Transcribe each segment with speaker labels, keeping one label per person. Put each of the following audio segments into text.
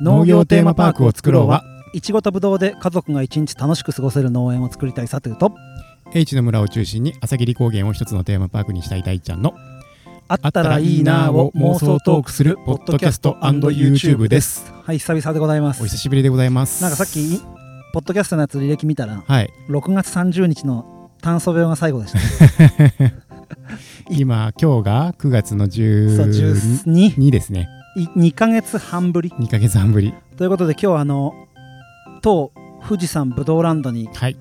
Speaker 1: 農業テーマパークを作ろうはい
Speaker 2: ちごとぶどうで家族が一日楽しく過ごせる農園を作りたいサトゥーと。
Speaker 1: H の村を中心に朝霧高原を一つのテーマパークにしたい大ちゃんの
Speaker 2: あったらいいなーを妄想トークするポッドキャスト &YouTube です。はい久々でございます。
Speaker 1: お久しぶりでございます。
Speaker 2: なんかさっきポッドキャストのやつ履歴見たら
Speaker 1: はい。
Speaker 2: 6月30日の炭素病が最後でした。ね
Speaker 1: 今今日が9月の
Speaker 2: そう
Speaker 1: 12
Speaker 2: 12
Speaker 1: ですね。
Speaker 2: い2ヶ月半ぶり。
Speaker 1: 2ヶ月半ぶり。
Speaker 2: ということで今日はあの当富士山ぶどうランドに、
Speaker 1: はい。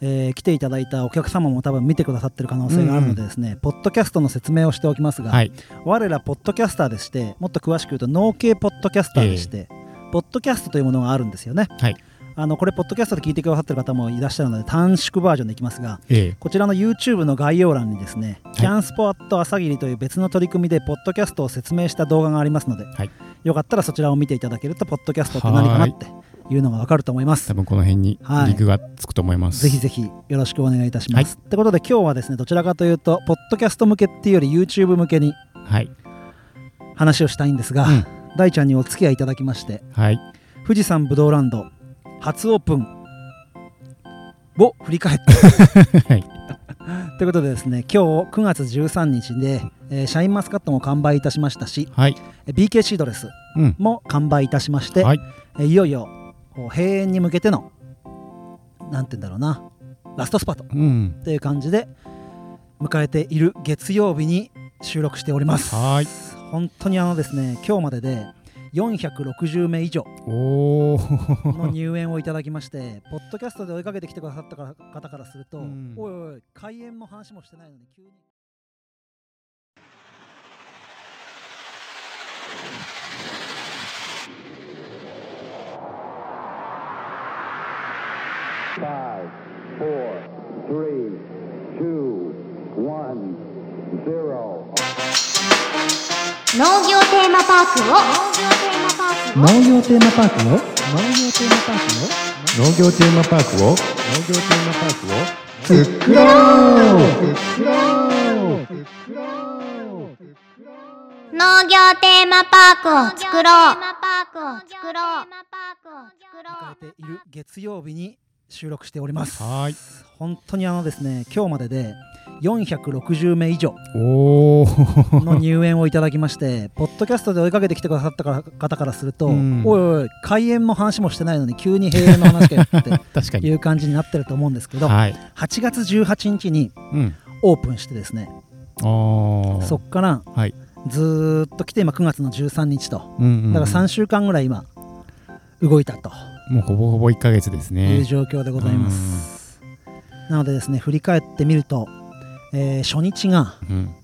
Speaker 2: えー来ていただいたお客様も多分見てくださってる可能性があるのでですね、ポッドキャストの説明をしておきますが、
Speaker 1: はい。
Speaker 2: 我らポッドキャスターでしてもっと詳しく言うと農系ポッドキャスターでして、ポッドキャストというものがあるんですよね、
Speaker 1: はい
Speaker 2: あのこれポッドキャストで聞いてくださってる方もいらっしゃるので短縮バージョンでいきますが
Speaker 1: ええ。
Speaker 2: こちらの YouTube の概要欄にですね、キャンスポアット朝霧という別の取り組みでポッドキャストを説明した動画がありますので、
Speaker 1: はい。
Speaker 2: よかったらそちらを見ていただけるとポッドキャストって何かなっていうのがわかると思います。
Speaker 1: 多分この辺に
Speaker 2: はい。
Speaker 1: リンクがつくと思います、
Speaker 2: ぜひぜひよろしくお願いいたします。ってことで今日はですねどちらかというとポッドキャスト向けっていうより YouTube 向けに
Speaker 1: はい。
Speaker 2: 話をしたいんですが、
Speaker 1: うん。
Speaker 2: 大ちゃんにお付き合いいただきまして
Speaker 1: はい。
Speaker 2: 富士山ぶどうランド初オープン。を振り返って。
Speaker 1: はい。
Speaker 2: ということでですね今日9月13日で、えーシャインマスカットも完売いたしましたし
Speaker 1: はい。
Speaker 2: えー BK シードレス
Speaker 1: うん。
Speaker 2: も完売いたしまして、
Speaker 1: はい。
Speaker 2: えーいよいよこう閉園に向けてのなんて言うんだろうなラストスパート
Speaker 1: うん。
Speaker 2: という感じで迎えている月曜日に収録しております。
Speaker 1: はい。
Speaker 2: 本当にあのですね今日までで460名以上。の入園をいただきましてポッドキャストで追いかけてきてくださった方からすると、
Speaker 1: うん。
Speaker 2: おいおい開園も話もしてないのに急に。
Speaker 3: Five, four, three, two, one, zero.
Speaker 4: 農業テーマパークを。
Speaker 2: 農業テーマパークを？農業テーマパークを？
Speaker 1: 農業テーマパークを？農業テーマパー。クを
Speaker 2: 作ろう
Speaker 4: 農業テーマパークを作ろう。
Speaker 2: 迎えている月曜日に収録しております。
Speaker 1: はい。
Speaker 2: 本当にあのですね今日までで460名以上。の入園をいただきまして ポッドキャストで追いかけてきてくださった方からすると、
Speaker 1: うん。
Speaker 2: おいおい開園も話もしてないのに急に閉園の話かよって
Speaker 1: 確かに。
Speaker 2: いう感じになってると思うんですけど
Speaker 1: はい。
Speaker 2: 8月18日に
Speaker 1: うん。
Speaker 2: オープンしてですね。
Speaker 1: ああ
Speaker 2: そっから
Speaker 1: はい。
Speaker 2: ずーっと来て今9月の13日と。
Speaker 1: うんうんうん。
Speaker 2: だから3週間ぐらい今動いたと。
Speaker 1: もうほぼほぼ1ヶ月です
Speaker 2: いう
Speaker 1: ね
Speaker 2: 状況でございます、なのでですね振り返ってみると、えー初日が
Speaker 1: うん。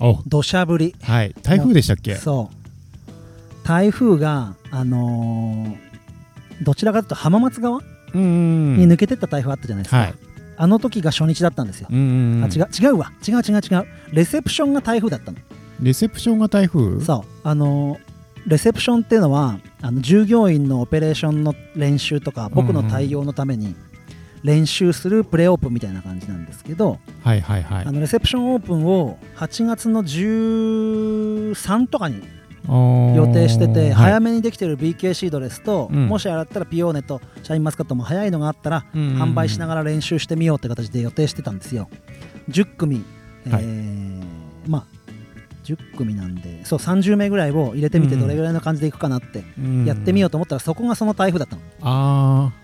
Speaker 1: お。
Speaker 2: 土砂降り。
Speaker 1: はい。台風でしたっけ？
Speaker 2: そう。台風があのーどちらかというと浜松側に抜けてった台風あったじゃないですか、
Speaker 1: はい。
Speaker 2: あの時が初日だったんですよ、
Speaker 1: うんうんうん。
Speaker 2: あ違う違うわ。違う違う違う。レセプションが台風だったの、
Speaker 1: レセプションが台風？
Speaker 2: そう。あのーレセプションっていうのはあの従業員のオペレーションの練習とか僕の対応のために練習するプレオープンみたいな感じなんですけど、
Speaker 1: はいはいはい。
Speaker 2: あのレセプションオープンを8月の13とかに
Speaker 1: 予
Speaker 2: 予定してて、
Speaker 1: はい。
Speaker 2: 早めにできてる BK シードレスと、
Speaker 1: うん。
Speaker 2: もしあったらピオーネとシャインマスカットも早いのがあったら、
Speaker 1: うんうんうん。
Speaker 2: 販売しながら練習してみようって形で予定してたんですよ。10組、え
Speaker 1: はい。
Speaker 2: ーまあ10組なんでそう30名ぐらいを入れてみて
Speaker 1: うんうん。
Speaker 2: どれぐらいの感じでいくかなって
Speaker 1: うん
Speaker 2: やってみようと思ったらそこがその台風だったの。
Speaker 1: あ
Speaker 2: で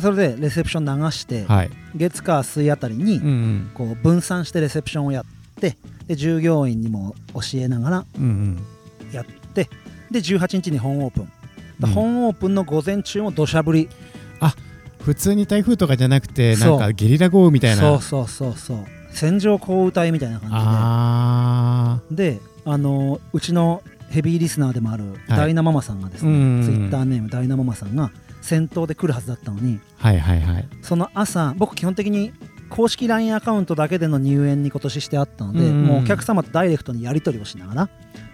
Speaker 2: それでレセプション流して、
Speaker 1: あはい。
Speaker 2: 月火水あたりにこう分散してレセプションをやってで従業員にも教えながらやってで18日に本オープン、
Speaker 1: うん。
Speaker 2: 本オープンの午前中も土砂降り。
Speaker 1: 普通に台風とかじゃなくてなんかゲリラ豪雨みたいな。
Speaker 2: そうそうそうそう。線状降雨帯みたいな感
Speaker 1: あ
Speaker 2: じで。であのうちのヘビーリスナーでもある
Speaker 1: はい。
Speaker 2: ダイナママさんがです
Speaker 1: うんうんうん。
Speaker 2: ね、ツイッターネームダイナママさんが先頭で来るはずだったのに
Speaker 1: あはいはいはい。
Speaker 2: その朝僕基本的に公式 LINE アカウントだけでの入園に今年してあったので、
Speaker 1: うんうん。
Speaker 2: もうお客様とダイレクトにやり取りをしながら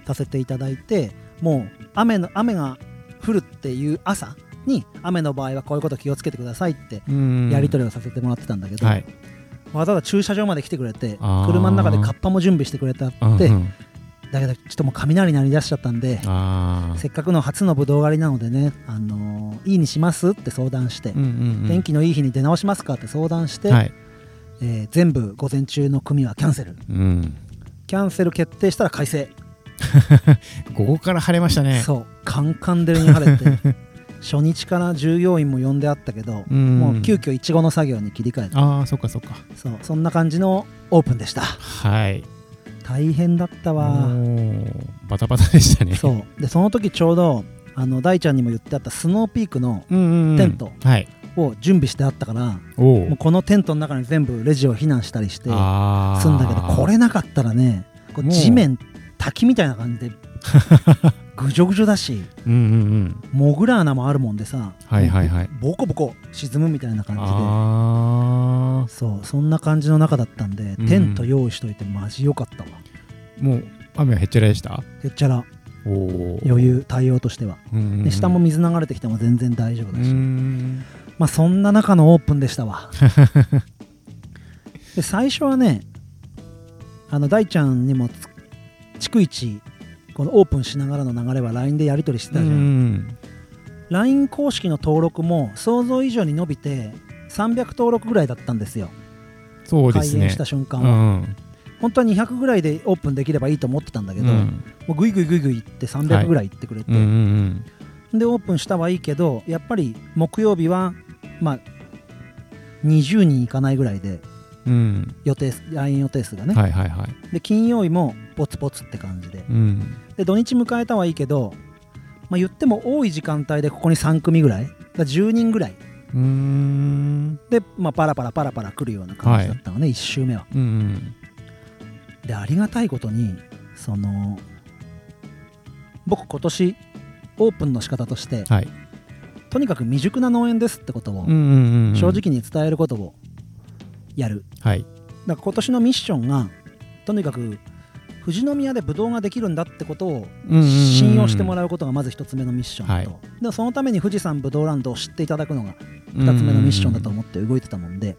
Speaker 2: させていただいてもう雨の雨が降るっていう朝に雨の場合はこういうこと気をつけてくださいってやり取
Speaker 1: り
Speaker 2: りをさせてもらってたんだけど、
Speaker 1: はい。
Speaker 2: わざわざ駐車場まで来てくれて車の中でカッパも準備してくれてあって、
Speaker 1: うんうん
Speaker 2: だけどちょっともう雷鳴り出しちゃったんでせっかくの初のぶどう狩りなのでね、あのーいいにしますって相談して、
Speaker 1: うんうんうん。
Speaker 2: 天気のいい日に出直しますかって相談して、
Speaker 1: はい。
Speaker 2: えー全部午前中の組はキャンセル。
Speaker 1: うん。
Speaker 2: キャンセル決定したら快晴、
Speaker 1: 午後から晴れましたね。
Speaker 2: そう。カンカン照りに晴れて 初日から従業員も呼んであったけど、
Speaker 1: うん。
Speaker 2: もう急遽いちごの作業に切り替えて
Speaker 1: ああそっかそっか。
Speaker 2: そう。そんな感じのオープンでした。
Speaker 1: はい
Speaker 2: 大変だったわ。
Speaker 1: バタバタでしたね。
Speaker 2: そう。でその時ちょうどあの大ちゃんにも言ってあったスノーピークのテント
Speaker 1: はい。
Speaker 2: を準備してあったから、もうこのテントの中に全部レジを避難したりして
Speaker 1: ああ
Speaker 2: 済んだけどこれなかったらねこう地面滝みたいな感じで ぐじょぐじょだし
Speaker 1: うんうんうん。
Speaker 2: モグラ穴もあるもんでさ
Speaker 1: はいはいはい。
Speaker 2: ボコボコ沈むみたいな感じで。
Speaker 1: ああ
Speaker 2: そうそんな感じの中だったんで、
Speaker 1: うん。
Speaker 2: テント用意しといてマジ良かったわ。
Speaker 1: もう雨はへっちゃらでした？
Speaker 2: へっちゃら。
Speaker 1: おお
Speaker 2: 余裕対応としては。
Speaker 1: うんうんうん。
Speaker 2: で下も水流れてきても全然大丈夫だし、
Speaker 1: ん。
Speaker 2: まあそんな中のオープンでしたわ。で最初はねあの大ちゃんにもつ逐一このオープンしながらの流れは LINE でやり取りしてたじゃん、
Speaker 1: うん。
Speaker 2: LINE 公式の登録も想像以上に伸びて300登録ぐらいだったんですよ。開園
Speaker 1: そうですね。
Speaker 2: した瞬間
Speaker 1: う
Speaker 2: は、
Speaker 1: ん。
Speaker 2: 本当は200ぐらいでオープンできればいいと思ってたんだけど、
Speaker 1: うん。
Speaker 2: もうグイグイグイグイいって300ぐらい行ってくれて、
Speaker 1: うんうん
Speaker 2: でオープンしたはいいけどやっぱり木曜日はまあ20人いかないぐらいで
Speaker 1: うん。うん
Speaker 2: 予定 LINE 予定数がね、
Speaker 1: はいはいはい。
Speaker 2: で金曜日もポツポツって感じで。
Speaker 1: うん。
Speaker 2: で土日迎えたはいいけど、まあ、言っても多い時間帯でここに3組ぐらいだから10人ぐらい。で、まあ、パラパラパラパラ来るような感じだったのね、1周目は。
Speaker 1: うんうん。
Speaker 2: でありがたいことにその僕今年オープンの仕方として
Speaker 1: はい。
Speaker 2: とにかく未熟な農園ですってことを正直に伝えることをやる、
Speaker 1: はい。
Speaker 2: だから今年のミッションがとにかく富士宮でブドウができるんだってことを信用してもらうことがまず一つ目のミッションと、
Speaker 1: はい。
Speaker 2: でそのために富士山ブドウランドを知っていただくのが2つ目のミッションだと思って動いてたもんで。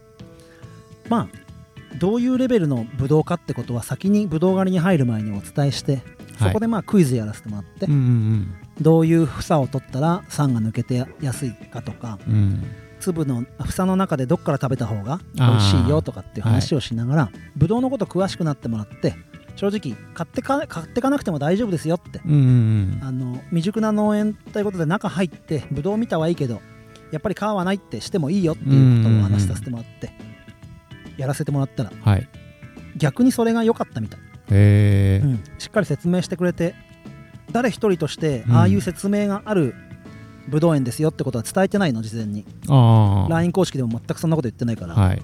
Speaker 2: まあどういうレベルのブドウかってことは先にブドウ狩りに入る前にお伝えしてそこでまあクイズやらせてもらって、
Speaker 1: うんうん
Speaker 2: どういう房を取ったら酸が抜けてやすいかとか
Speaker 1: うん。うん
Speaker 2: 粒の房の中でどっから食べた方が美味しいよとかっていう話をしながら、ブドウのこと詳しくなってもらって正直買ってか買ってかなくても大丈夫ですよって。
Speaker 1: うんうん
Speaker 2: あの未熟な農園ということで中入ってブドウ見たはいいけどやっぱり皮はないってしてもいいよっていうことをお話しさせてもらってやらせてもらったら
Speaker 1: はい。
Speaker 2: 逆にそれが良かったみたい、
Speaker 1: へえ
Speaker 2: うん。しっかり説明してくれて誰一人として
Speaker 1: うん。
Speaker 2: ああいう説明があるブドウ園ですよってことは伝えてないの事前に。LINE 公式でも全くそんなこと言ってないから、
Speaker 1: はい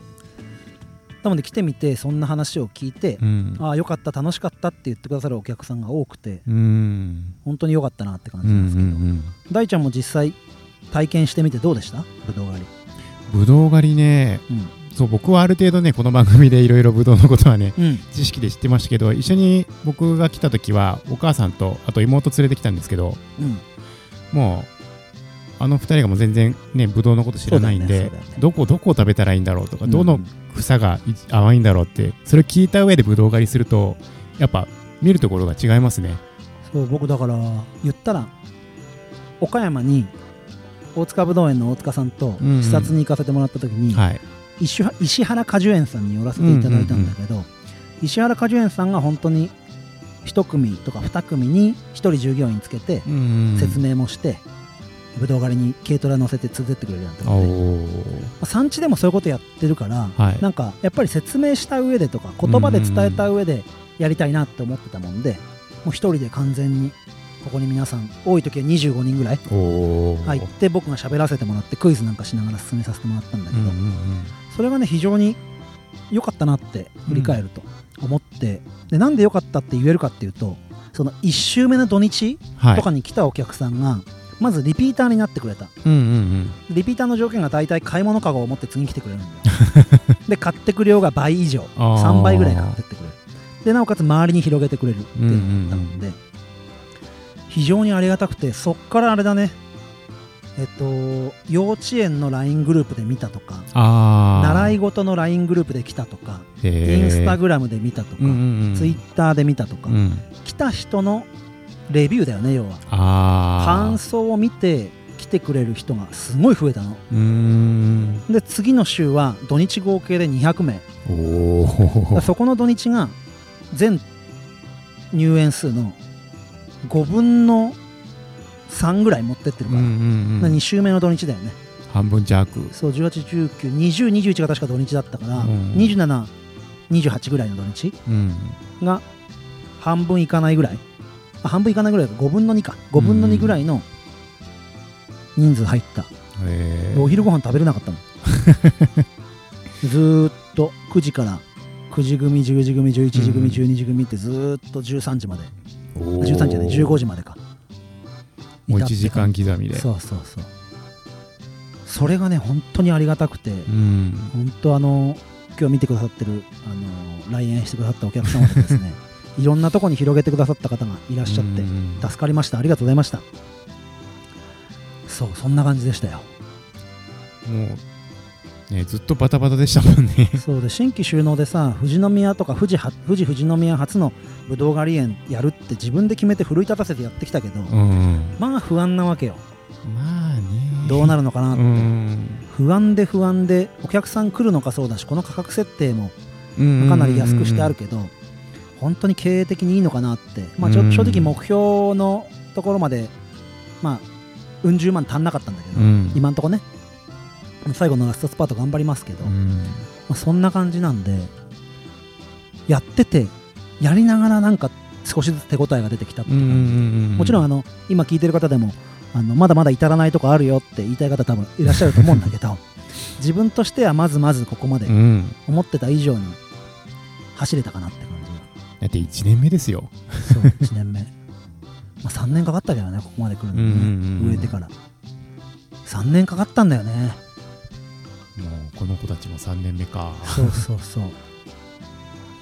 Speaker 2: なので来てみてそんな話を聞いて、
Speaker 1: うん。
Speaker 2: ああよかった楽しかったって言ってくださるお客さんが多くて
Speaker 1: うん。
Speaker 2: 本当に良かったなって感
Speaker 1: うんうん
Speaker 2: じなんですけど、
Speaker 1: うん
Speaker 2: 大ちゃんも実際体験してみてどうでした？ブドウ狩り、
Speaker 1: ぶどう狩りね
Speaker 2: うん。
Speaker 1: そう僕はある程度ねこの番組でいろいろぶどうのことはね
Speaker 2: うん。
Speaker 1: 知識で知ってましたけど一緒に僕が来た時はお母さんとあと妹連れてきたんですけど
Speaker 2: うん、
Speaker 1: もうあの二人がもう全然ねぶどうのこと知らないんで、
Speaker 2: ねね。
Speaker 1: どこどこを食べたらいいんだろうとか、
Speaker 2: うん。
Speaker 1: どの房がい甘いんだろうってそれを聞いた上でぶどう狩りするとやっぱ見るところが違いますね。
Speaker 2: そう僕だから言ったら岡山に大塚ぶどう園の大塚さんと
Speaker 1: うんうん。
Speaker 2: 視察に行かせてもらった時に、
Speaker 1: はい。
Speaker 2: 石原石原果樹園さんに寄らせていただいたんだけど、石原果樹園さんが本当に一組とか二組に一人従業員つけて説明もして、ぶどう狩りに軽トラ乗せて連れてってくれるなまあ産地でもそういうことやってるから、
Speaker 1: はい。
Speaker 2: なんかやっぱり説明した上でとか言葉で伝えた上でやりたいなって思ってたもんで、もう一人で完全にここに皆さん多い時は25人ぐらい入って僕が喋らせてもらってクイズなんかしながら進めさせてもらったんだけど、
Speaker 1: うんうんうん。
Speaker 2: それがね非常に良かったなって振り返ると思って、でなんで良かったって言えるかっていうとその1週目の土日
Speaker 1: はい。
Speaker 2: とかに来たお客さんが、まずリピーターになってくれた。
Speaker 1: うんうんうん。
Speaker 2: リピーターの条件が大体買い物かごを持って次に来てくれるんだよ。で買ってく量が倍以上。
Speaker 1: あー。
Speaker 2: 3倍ぐらい買ってってくれる。でなおかつ周りに広げてくれるっていうのだったので、非常にありがたくてそっからあれだね。えっと幼稚園の LINE グループで見たとか習い事の LINE グループで来たとかイ
Speaker 1: イ
Speaker 2: ンスタグラムで見たとか、
Speaker 1: うんうんうん、
Speaker 2: ツイッターで見たとか、
Speaker 1: うん、
Speaker 2: 来た人のレビューだよね要は。
Speaker 1: ああ
Speaker 2: 感想を見て来てくれる人がすごい増えたの。で次の週は土日合計で200名。そこの土日が全入園数の5分の3ぐらい持ってってる
Speaker 1: うんう
Speaker 2: から、
Speaker 1: んうん。
Speaker 2: 2週目の土日だよね。
Speaker 1: 半分弱。
Speaker 2: そう18192021が確か土日だったから、
Speaker 1: うん
Speaker 2: 2728ぐらいの土日
Speaker 1: うん。
Speaker 2: が半分いかないぐらいあ半分いかないぐらいか5分の2か。5分の2ぐらいの人数入った、
Speaker 1: へ
Speaker 2: お昼ご飯食べれなかったの。ずーっと9時から9時組10時組11時組、
Speaker 1: うん。
Speaker 2: 12時組ってずーっと13時まで。
Speaker 1: え13
Speaker 2: 13時じゃない15時までか。
Speaker 1: もう
Speaker 2: いたって
Speaker 1: 1時間刻みで。
Speaker 2: そうそうそう。それがね本当にありがたくて
Speaker 1: うん。
Speaker 2: 本当あの今日見てくださってるあの来園してくださったお客様でですね いろんなとこに広げてくださった方がいらっしゃって
Speaker 1: うん
Speaker 2: 助かりました。ありがとうございました。そうそんな感じでしたよ。
Speaker 1: もうねずっとバタバタでしたもんね。
Speaker 2: そうで新規収納でさ富士宮とか富士は富士富士宮初のぶどう狩り園やるって自分で決めて奮い立たせてやってきたけど、
Speaker 1: うん
Speaker 2: まあ不安なわけよ。
Speaker 1: まあね。
Speaker 2: どうなるのかなって、
Speaker 1: うん
Speaker 2: 不安で不安でお客さん来るのかそうだしこの価格設定も
Speaker 1: うん。
Speaker 2: かなり安くしてあるけど、本当に経営的にいいのかなって、まあ、ちょ
Speaker 1: うん。
Speaker 2: 正直目標のところまで、まあ、うん十万足んなかったんだけど、
Speaker 1: うん。
Speaker 2: 今んとこね。最後のラストスパート頑張りますけど、ま
Speaker 1: うん。
Speaker 2: あ、そんな感じなんでやっててやりながらなんか少しずつ手応えが出てきたっていうもちろんあの今聞いてる方でもあのまだまだ至らないとこあるよって言いたい方多分いらっしゃると思うんだけど 自分としてはまずまずここまで
Speaker 1: うん。
Speaker 2: 思ってた以上に走れたかなって
Speaker 1: だって1年目ですよ。
Speaker 2: そう1年目、まあ、3年かかったけどねここまで来るのにね、
Speaker 1: うんうんうん
Speaker 2: 植えてから。3年かかったんだよね。
Speaker 1: もうこの子たちも3年目か。
Speaker 2: そうそうそう。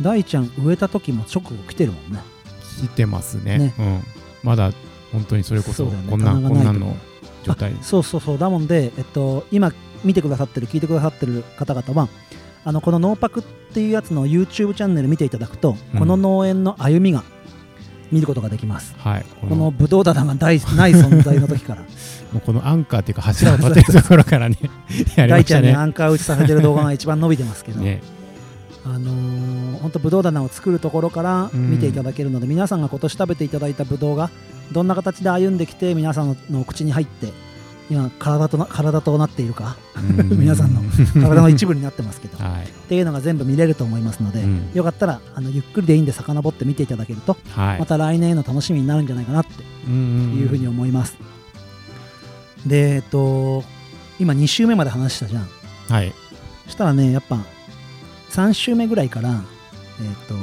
Speaker 2: 大ちゃん植えた時も直後来てるもんね。
Speaker 1: 来てますね。
Speaker 2: ね。
Speaker 1: うん。まだ本当にそれこそこんな
Speaker 2: な
Speaker 1: こんなんの状態
Speaker 2: あそうそうそう。だもんで、えっと、今見てくださってる聞いてくださってる方々はあのこのノーパクっていうやつの YouTube チャンネル見ていただくと、
Speaker 1: うん。
Speaker 2: この農園の歩みが見ることができます。
Speaker 1: はい。こ
Speaker 2: この
Speaker 1: の
Speaker 2: ブドウ棚が大 ない存在の時から。
Speaker 1: もうこのアンカーっていうか柱を立てるところからね やりま
Speaker 2: 大ちゃんにアンカー打ちさせてる動画が一番伸びてますけど、
Speaker 1: ね。
Speaker 2: あのー、本当ブドウ棚を作るところから見ていただけるので、皆さんが今年食べていただいたブドウがどんな形で歩んできて皆さんのお口に入って今体とな体となっているか？
Speaker 1: うん。
Speaker 2: 皆さんの体の一部になってますけど。っ
Speaker 1: はい。
Speaker 2: ていうのが全部見れると思いますので、
Speaker 1: うん。
Speaker 2: よかったらあのゆっくりでいいんで遡って見ていただけると、
Speaker 1: はい。
Speaker 2: また来年への楽しみになるんじゃないかなっていうふうに思います、でえっと今2週目まで話したじゃん。
Speaker 1: はい。
Speaker 2: そしたらねやっぱ3週目ぐらいから、えっと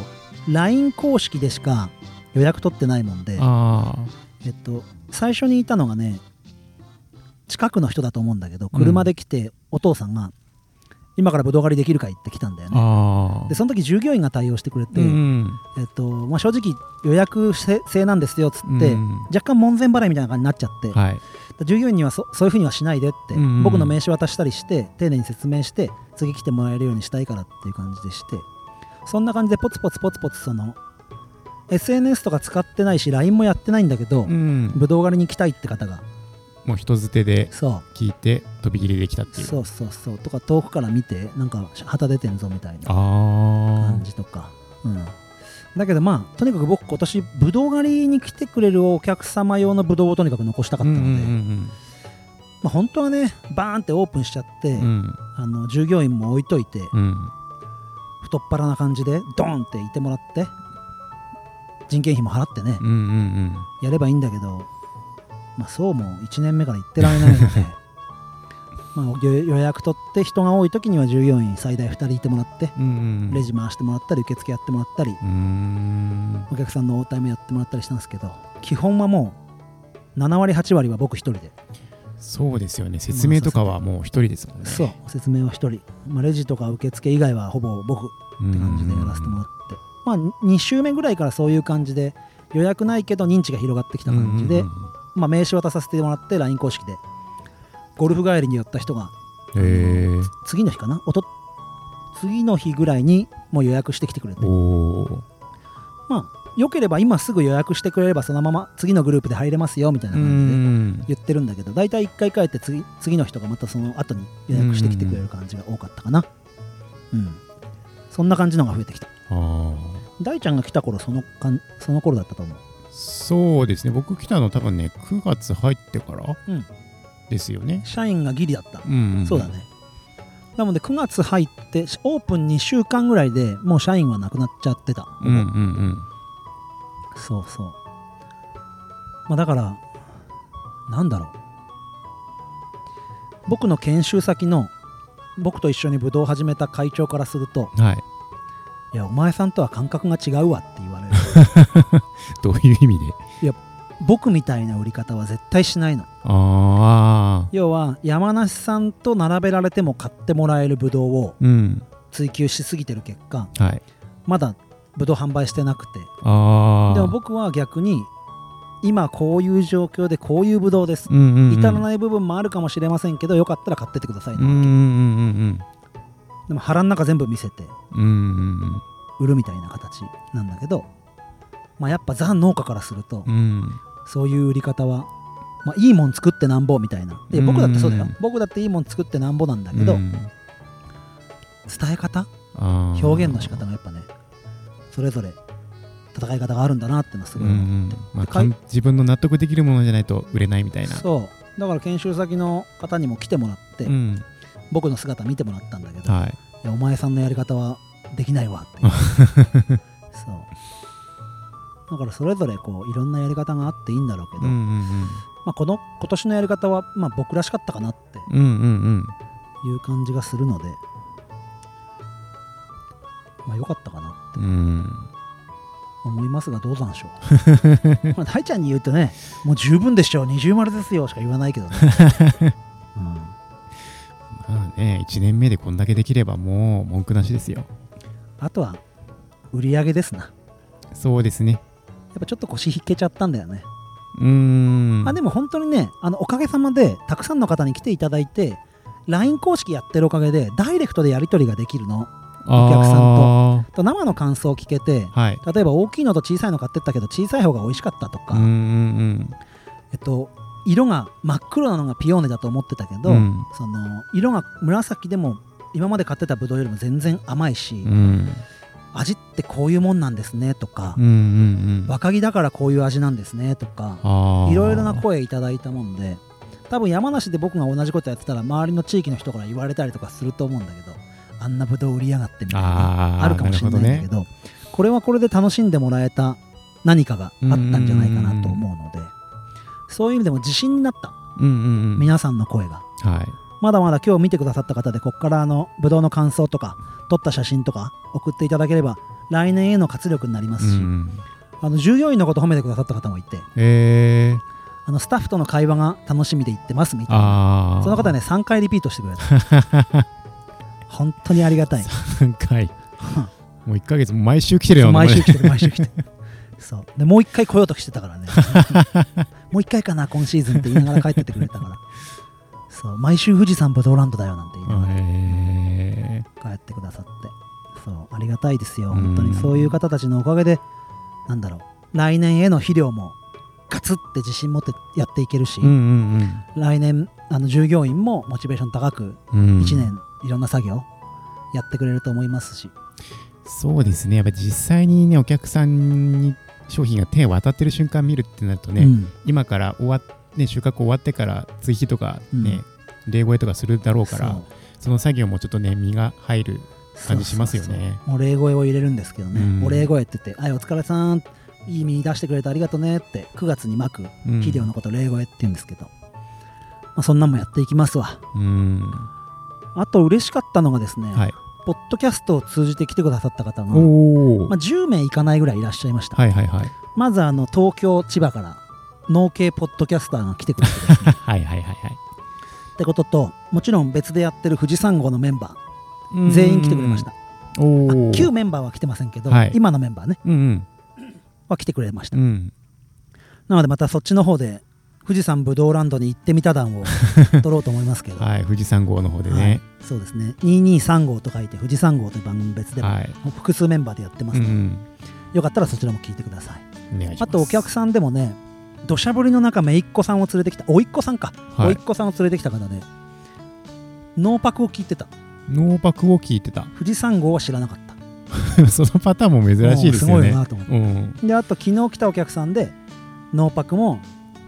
Speaker 2: LINE 公式でしか予約取ってないもんで、
Speaker 1: あ
Speaker 2: えっと、最初にいたのがね近くの人だと思うんだけど車で来てお父さんが、今からぶどう狩りできるかい？って来たんだよ
Speaker 1: あ
Speaker 2: ねでその時従業員が対応してくれて、
Speaker 1: うん
Speaker 2: えっとまあ、正直予約制制なんですよっつって、
Speaker 1: うん
Speaker 2: 若干門前払いみたいな感じになっちゃって、
Speaker 1: はい。
Speaker 2: 従業員にはそそういうふうにはしないでって、僕の名刺渡したりして丁寧に説明して次来てもらえるようにしたいからっていう感じでしてそんな感じでポツポツポツポツその SNS とか使ってないし LINE もやってないんだけど、
Speaker 1: うん。
Speaker 2: ぶどう狩りに来たいって方が
Speaker 1: もう人づてで
Speaker 2: そ
Speaker 1: 聞いて飛び切りできたっていう。う
Speaker 2: そうそうそう。とか遠くから見てなんか旗出てんぞみたいな
Speaker 1: あ
Speaker 2: 感じとか。うん。だけどまあとにかく僕今年ぶどう狩りに来てくれるお客様用のぶどうをとにかく残したか
Speaker 1: あ
Speaker 2: ったので、
Speaker 1: うんうん
Speaker 2: まあ、本当はねバーンってオープンしちゃって、
Speaker 1: うん。うん
Speaker 2: あの従業員も置いといて
Speaker 1: うん。
Speaker 2: 太っ腹な感じでドーンっていてもらって人件費も払ってね、
Speaker 1: うんうんうん。
Speaker 2: やればいいんだけど、まあ、そうも1年目から言ってられないので。まあ予予約取って人が多い時には従業員最大2人いてもらって
Speaker 1: うんうん
Speaker 2: レジ回してもらったり受付やってもらったり。お客さんの応対もやってもらったりしたんですけど基本はもう7割8割は僕1人で。
Speaker 1: そうですよね。説明とかはもう一人ですもんね。
Speaker 2: そう。説明は1人、まあ、レジとか受付以外はほぼ僕
Speaker 1: うん
Speaker 2: って感じでやらせてもらって、まあ2週目ぐらいからそういう感じで予約ないけど認知が広がってきた感じで、
Speaker 1: うんうん
Speaker 2: まあ、名刺渡させてもらって LINE 公式で。ゴルフ帰りに寄った人が
Speaker 1: へえ
Speaker 2: 次の日かな？おと次の日ぐらいにもう予約してきてくれて。まあよければ今すぐ予約してくれればそのまま次のグループで入れますよみたいな
Speaker 1: う
Speaker 2: 感じで
Speaker 1: ん。
Speaker 2: 言ってるんだけど大体1回帰って次次の人がまたその後に予約してきてくれる感じが多かったかな。うん。そんな感じのが増えてきた。大ちゃんが来た頃そのかんその頃だったと思う
Speaker 1: そうですね。僕来たの多分ね9月入ってから
Speaker 2: うん。
Speaker 1: ですよね。
Speaker 2: 社員がギリだった、
Speaker 1: うんん
Speaker 2: そうだね。なので9月入ってオープン2週間ぐらいでもう社員はなくなっちゃってた、
Speaker 1: うんうんうん
Speaker 2: そうそう。まあだからなんだろう。僕の研修先の僕と一緒にブドウを始めた会長からすると
Speaker 1: はい。
Speaker 2: いやお前さんとは感覚が違うわって言
Speaker 1: どういう意味で？
Speaker 2: 僕みたいな売り方は絶対しないの。
Speaker 1: ああ
Speaker 2: 要は山梨さんと並べられても買ってもらえるブドウを
Speaker 1: うん。
Speaker 2: 追求しすぎてる結果
Speaker 1: はい。
Speaker 2: まだブドウ販売してなくて。
Speaker 1: ああ
Speaker 2: でも僕は逆に今こういう状況でこういうブドウです。
Speaker 1: うんうんうん
Speaker 2: 至らない部分もあるかもしれませんけどよかったら買ってってくださいね、
Speaker 1: うんうんうん
Speaker 2: でも腹の中全部見せて
Speaker 1: うんうんうん。
Speaker 2: 売るみたいな形なんだけど、まあ、やっぱザ農家からすると
Speaker 1: うん。
Speaker 2: そういう売り方は、まあ、いいもん作ってなんぼみたいな。で僕だってそうだよ。
Speaker 1: うん
Speaker 2: 僕だっていいもん作ってなんぼなんだけど、
Speaker 1: うん。
Speaker 2: 伝え方？表現の仕方がやっぱねそれぞれ戦い方があるんだなってのはすごい思
Speaker 1: んまあ、自分の納得できるものじゃないと売れないみたいな。
Speaker 2: そう。だから研修先の方にも来てもらって、
Speaker 1: うん。
Speaker 2: 僕の姿見てもらったんだけど、い、
Speaker 1: はい
Speaker 2: やお前さんのやり方はできないわって だからそれぞれこういろんなやり方があっていいんだろうけど、
Speaker 1: うんうん
Speaker 2: まあ、この今年のやり方は、まあ、僕らしかったかなって
Speaker 1: うんうんうん。
Speaker 2: いう感じがするのでまあ良かったかなって
Speaker 1: うん。うん
Speaker 2: 思いますがどうなんでしょう。まあ大ちゃんに言うとねもう十分でしょう。二重丸ですよしか言わないけどね、うん、
Speaker 1: まあね1年目でこんだけできればもう文句なしですよ。
Speaker 2: あとは売り上げですな。や
Speaker 1: そうですね
Speaker 2: っぱちょっと腰引けちゃったんだよね。
Speaker 1: うーん
Speaker 2: あでも本当にねあのおかげさまでたくさんの方に来ていただいて LINE 公式やってるおかげでダイレクトでやり取りができるの。お客さん
Speaker 1: ん
Speaker 2: と生の感想を聞けて
Speaker 1: はい。
Speaker 2: 例えば大きいのと小さいの買ってったけど小さい方が美味しかったとか、
Speaker 1: うんうん。
Speaker 2: えっと、色が真っ黒なのがピオーネだと思ってたけど、
Speaker 1: うん。
Speaker 2: その色が紫でも今まで買ってたブドウよりも全然甘いし、
Speaker 1: うん
Speaker 2: 味ってこういうもんなんですねとか
Speaker 1: うんう、んうん。
Speaker 2: 若木だからこういう味なんですねとかいろいろな声いただいたもんで多分山梨で僕が同じことやってたら周りの地域の人から言われたりとかすると思うんだけどあんなブドウ売りやがってみたいな
Speaker 1: あ
Speaker 2: るかもしれないんだけどこれはこれで楽しんでもらえた何かがあったんじゃないかなと思うのでそういう意味でも自信になった
Speaker 1: うんうんうん。
Speaker 2: 皆さんの声が。
Speaker 1: はい
Speaker 2: まだまだ今日見てくださった方でここからあのブドウの感想とか撮った写真とか送っていただければ来年への活力になりますし、
Speaker 1: うん
Speaker 2: あの従業員のこと褒めてくださった方もいて
Speaker 1: えー、
Speaker 2: あのスタッフとの会話が楽しみで行ってますみたいな。その方ね3回リピートしてくれた。本当にありがたい。
Speaker 1: 3回。もう1ヶ月も毎週来てるよ
Speaker 2: 毎週来てる毎週来てる。そう。でもう一回来ようとしてたからね。もう一回かな今シーズンって言いながら帰ってってくれたからそう毎週富士山ブドウランドだよなんて言いながら
Speaker 1: へ
Speaker 2: 帰ってくださって。そうありがたいですよ
Speaker 1: うん。
Speaker 2: 本当に。そういう方たちのおかげでなんだろう来年への肥料もガツって自信持ってやっていけるし、
Speaker 1: ーうんうん。
Speaker 2: 来年あの従業員もモチベーション高く
Speaker 1: うん。うん
Speaker 2: 1年いろんな作業やってくれると思いますし、
Speaker 1: そうですね。やっぱ実際にねお客さんに商品が手渡ってる瞬間見るってなるとね、
Speaker 2: うん。
Speaker 1: 今から終わっね収穫終わってから追肥とかね、冷声とかするだろうから
Speaker 2: そ
Speaker 1: の作業もちょっとね身が入る感じしますよね。
Speaker 2: もう礼声を入れるんですけどね、
Speaker 1: うん。
Speaker 2: お礼声って言って「はいお疲れさん。いい実出してくれてありがとね」って9月にまく
Speaker 1: うん。
Speaker 2: 肥料のこと礼声って言うんですけど、まあ、そんなんもやっていきますわ。
Speaker 1: うん。
Speaker 2: あと嬉しかったのがですね、
Speaker 1: はい。
Speaker 2: ポッドキャストを通じて来てくださった方が、まあ、10名いかないぐらいいらっしゃいました、
Speaker 1: はいはいはい。
Speaker 2: まずあの東京千葉から農系ポッドキャスターが来てくれてですね。
Speaker 1: はいはいはいはい
Speaker 2: ってことともちろん別でやってる富士山号のメンバー全員来てくれました。旧メンバーは来てませんけど、
Speaker 1: はい。
Speaker 2: 今のメンバーね。
Speaker 1: うんうん。
Speaker 2: は来てくれました、
Speaker 1: うん。
Speaker 2: なのでまたそっちの方で富富士山ぶどうランドに行ってみた団を撮ろうと思いますけど、
Speaker 1: はい、富士山号の方で
Speaker 2: はい。
Speaker 1: ね。
Speaker 2: そうですね。223号と書いて富士山号という番組別でも、
Speaker 1: はい。
Speaker 2: 複数メンバーでやってますので、
Speaker 1: うん。
Speaker 2: よかったらそちらも聞いてください。あとお客さんでもね土砂降りの中姪っ子さんを連れてきた甥っ子さんか、
Speaker 1: はい
Speaker 2: 甥っ子さんを連れてきた方でノーパクを聞いてた
Speaker 1: ノーパクを聞いてた。
Speaker 2: 富士山号は知らなかった
Speaker 1: そのパターンも珍しいですよね。
Speaker 2: すごいなと思って
Speaker 1: うん。
Speaker 2: であと昨日来たお客さんでノーパクも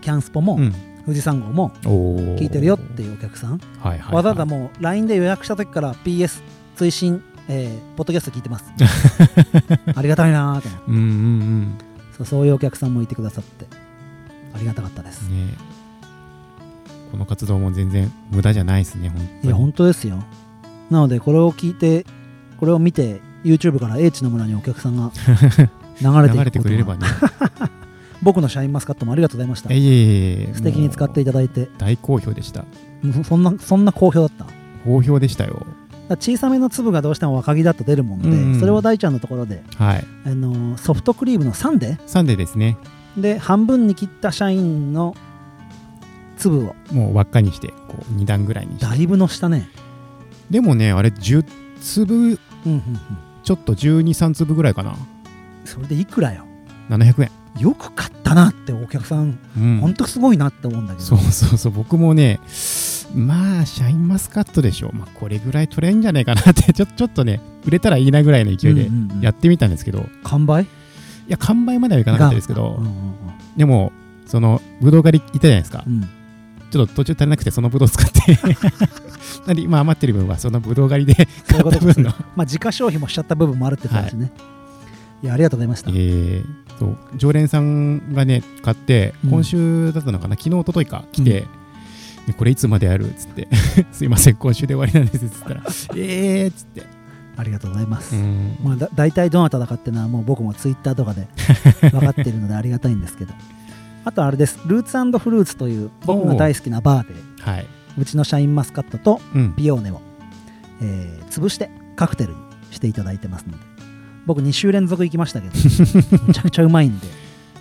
Speaker 2: キャンスポも、
Speaker 1: うん。
Speaker 2: 富士山号も聞いてるよっていうお客さん、
Speaker 1: はいはいはい。
Speaker 2: わざわざもう LINE で予約した時から PS 追伸、えーポッドキャスト聞いてます ありがたいなーと思って
Speaker 1: うんうんうん。
Speaker 2: そうそういうお客さんもいてくださってありがたかったです、
Speaker 1: ねこの活動も全然無駄じゃないですね、本当に。
Speaker 2: いや本当ですよなのでこれを聞いてこれを見て YouTube から H の村にお客さんが 流れてい
Speaker 1: 流れてくれればね。
Speaker 2: 僕のシャインマスカットもありがとうございました
Speaker 1: いえいえいえ。
Speaker 2: 素敵に使っていただいて
Speaker 1: 大好評でした。
Speaker 2: そんなそんな好評だった？
Speaker 1: 好評でしたよ。
Speaker 2: ら小さめの粒がどうしても若木だと出るもので、
Speaker 1: うんうん
Speaker 2: それを大ちゃんのところで、
Speaker 1: はい。
Speaker 2: あのソフトクリームのサンデ
Speaker 1: サンデーですね。
Speaker 2: ーで半分に切ったシャインの粒を
Speaker 1: もう輪っかにして、こう2段ぐらいにして。
Speaker 2: だいぶのしたね
Speaker 1: でもね、あれ10粒、
Speaker 2: うんうんうん
Speaker 1: ちょっと12、3粒ぐらいかな。
Speaker 2: それでいくらよ
Speaker 1: ？700円。
Speaker 2: よく買ったなってお客さん、
Speaker 1: うん。
Speaker 2: ほんとすごいなって思うんだけど
Speaker 1: そうそうそう、僕もね、まあ、シャインマスカットでしょ。まあ、これぐらい取れんじゃないかなって、ちょちょっとね、売れたらいいなぐらいの勢いで
Speaker 2: うんうんうん
Speaker 1: やってみたんですけど、い
Speaker 2: 完売？
Speaker 1: や、完売まではいかなかったですけど
Speaker 2: うん、うん
Speaker 1: でも、その、ぶどう狩り行ったじゃないですか。
Speaker 2: う。ん。うん
Speaker 1: ちょっと途中足りなくて、そのぶどう使って、なんで今余ってる分は、そのぶどう狩りで買った分の、
Speaker 2: まあ自家消費もしちゃった部分もあるってことですね、い、やありがとうございました、
Speaker 1: えーそう。常連さんがね買って
Speaker 2: うん。
Speaker 1: 今週だったのかな、昨日一昨日か来て、でこれいつまでやる？っつって。すいません今週で終わりなんですっつったらえーっつって、
Speaker 2: ありがとうございます、
Speaker 1: うん。
Speaker 2: まあ、だ大体どなただかっていうのはもう僕もツイッターとかで 分かっているのでありがたいんですけど。あとあれです。ルーツフルーツという僕が大好きなバーで
Speaker 1: はい。う
Speaker 2: ちのシャインマスカットと
Speaker 1: うん。
Speaker 2: ピオーネを、えー潰してカクテルにしていただいてますので。僕2週連続行きましたけど めちゃくちゃうまいんで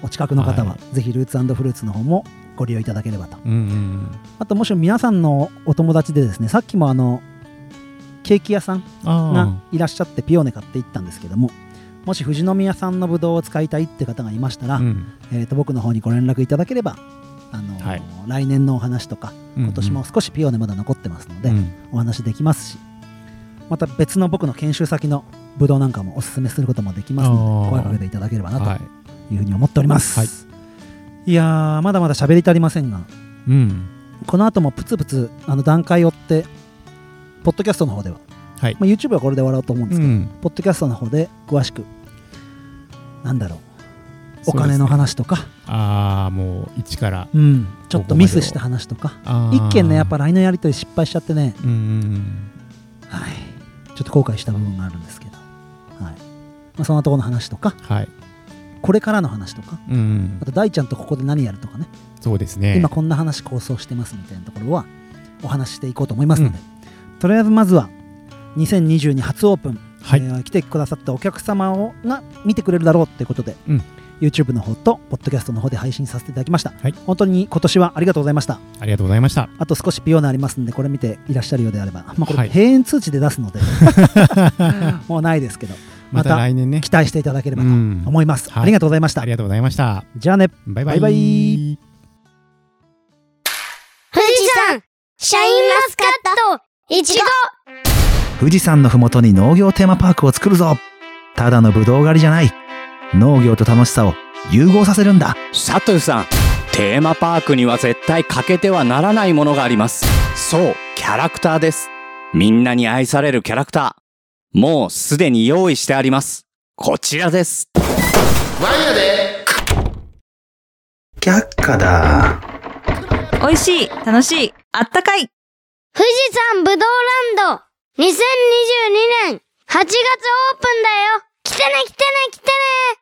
Speaker 2: お近くの方は
Speaker 1: は
Speaker 2: ぜひルーツフルーツの方もご利用いただければと。
Speaker 1: うんうん
Speaker 2: あともし皆さんのお友達でですねさっきもあのケーキ屋さん
Speaker 1: あ
Speaker 2: がいらっしゃってピオーネ買って行ったんですけどももし富士宮さんのぶどうを使いたいって方がいましたら、
Speaker 1: あうん。
Speaker 2: えー、と僕の方にご連絡いただければあのー
Speaker 1: はい。
Speaker 2: 来年のお話とか
Speaker 1: うん
Speaker 2: 今年も少しピオーネまだ残ってますので、
Speaker 1: うん。
Speaker 2: お話できますしまた別の僕の研修先のぶどうなんかもおすすめすることもできますので声かけていただければな
Speaker 1: はい。
Speaker 2: というふうに思っております、
Speaker 1: はい。
Speaker 2: い、やーまだまだ喋り足りませんが
Speaker 1: うん。
Speaker 2: この後もプツプツあの段階を追ってポッドキャストの方では、
Speaker 1: はい。
Speaker 2: まあ、YouTube はこれで終わろうと思うんですけど、
Speaker 1: うん。
Speaker 2: ポッドキャストの方で詳しくなんだろう。お金の話とか。
Speaker 1: ああもう一から
Speaker 2: うん、ちょっとミスした話とか。一件ねやっぱ LINE のやり取り失敗しちゃってね、
Speaker 1: うんうん
Speaker 2: はい、ちょっと後悔した部分があるんですけど、はい。まあ、そんなところの話とか。
Speaker 1: うんはい。
Speaker 2: これからの話とか。
Speaker 1: うんうん。
Speaker 2: あと大ちゃんとここで何やるとかね。
Speaker 1: そうですね。
Speaker 2: 今こんな話構想してますみたいなところはお話ししていこうと思いますので、とりあえずまずは2022初オープン、
Speaker 1: はい。
Speaker 2: えー来てくださったお客様をが見てくれるだろうっていうことで、
Speaker 1: うん。
Speaker 2: YouTube の方とポッドキャストの方で配信させていただきました、
Speaker 1: はい。
Speaker 2: 本当に今年はありがとうございました。
Speaker 1: ありがとうございました。
Speaker 2: あと少しピオーナありますんでこれ見ていらっしゃるようであれば、まあ、こ
Speaker 1: はい
Speaker 2: れ閉園通知で出すので、もうないですけどまた
Speaker 1: 来年ね。
Speaker 2: 期待していただければと
Speaker 1: うん。
Speaker 2: 思います、
Speaker 1: はい。
Speaker 2: ありがとうございました。
Speaker 1: ありがとうございました。
Speaker 2: じゃあね。
Speaker 1: バイバイ。
Speaker 2: バイバイ。
Speaker 4: 富士山シャインマスカットいちご。
Speaker 2: 富士山のふもとに農業テーマパークを作るぞ。ただのブドウ狩りじゃない。農業と楽しさを融合させるんだ。
Speaker 5: サトゥさんテーマパークには絶対欠けてはならないものがあります。そうキャラクターです。みんなに愛されるキャラクター。もうすでに用意してあります。こちらです。
Speaker 2: 却下だ。
Speaker 6: 美味しい、楽しい、あったかい。
Speaker 4: 富士山ぶどうランド2022年8月オープンだよ。来てね来てね来てね。